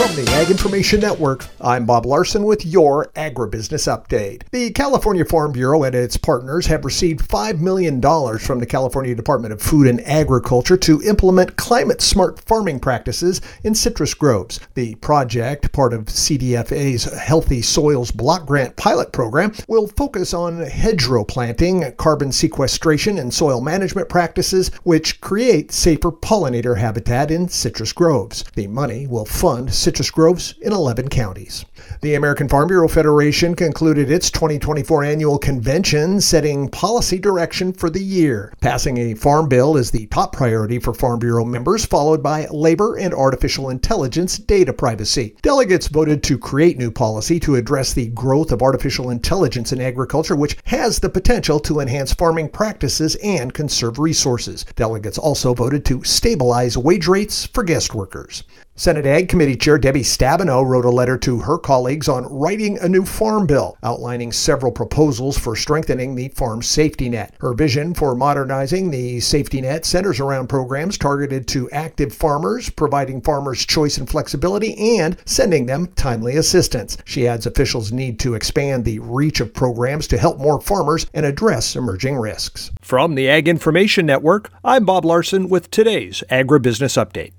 From the Ag Information Network, I'm Bob Larson with your Agribusiness Update. The California Farm Bureau and its partners have received $5 million from the California Department of Food and Agriculture to implement climate smart farming practices in citrus groves. The project, part of CDFA's Healthy Soils Block Grant pilot program, will focus on hedgerow planting, carbon sequestration, and soil management practices which create safer pollinator habitat in citrus groves. The money will fund citrus groves in 11 counties. The American Farm Bureau Federation concluded its 2024 annual convention setting policy direction for the year. Passing a farm bill is the top priority for Farm Bureau members, followed by labor and artificial intelligence data privacy. Delegates voted to create new policy to address the growth of artificial intelligence in agriculture, which has the potential to enhance farming practices and conserve resources. Delegates also voted to stabilize wage rates for guest workers. Senate Ag Committee Chair Debbie Stabenow wrote a letter to her colleagues on writing a new farm bill, outlining several proposals for strengthening the farm safety net. Her vision for modernizing the safety net centers around programs targeted to active farmers, providing farmers choice and flexibility, and sending them timely assistance. She adds officials need to expand the reach of programs to help more farmers and address emerging risks. From the Ag Information Network, I'm Bob Larson with today's Agribusiness Update.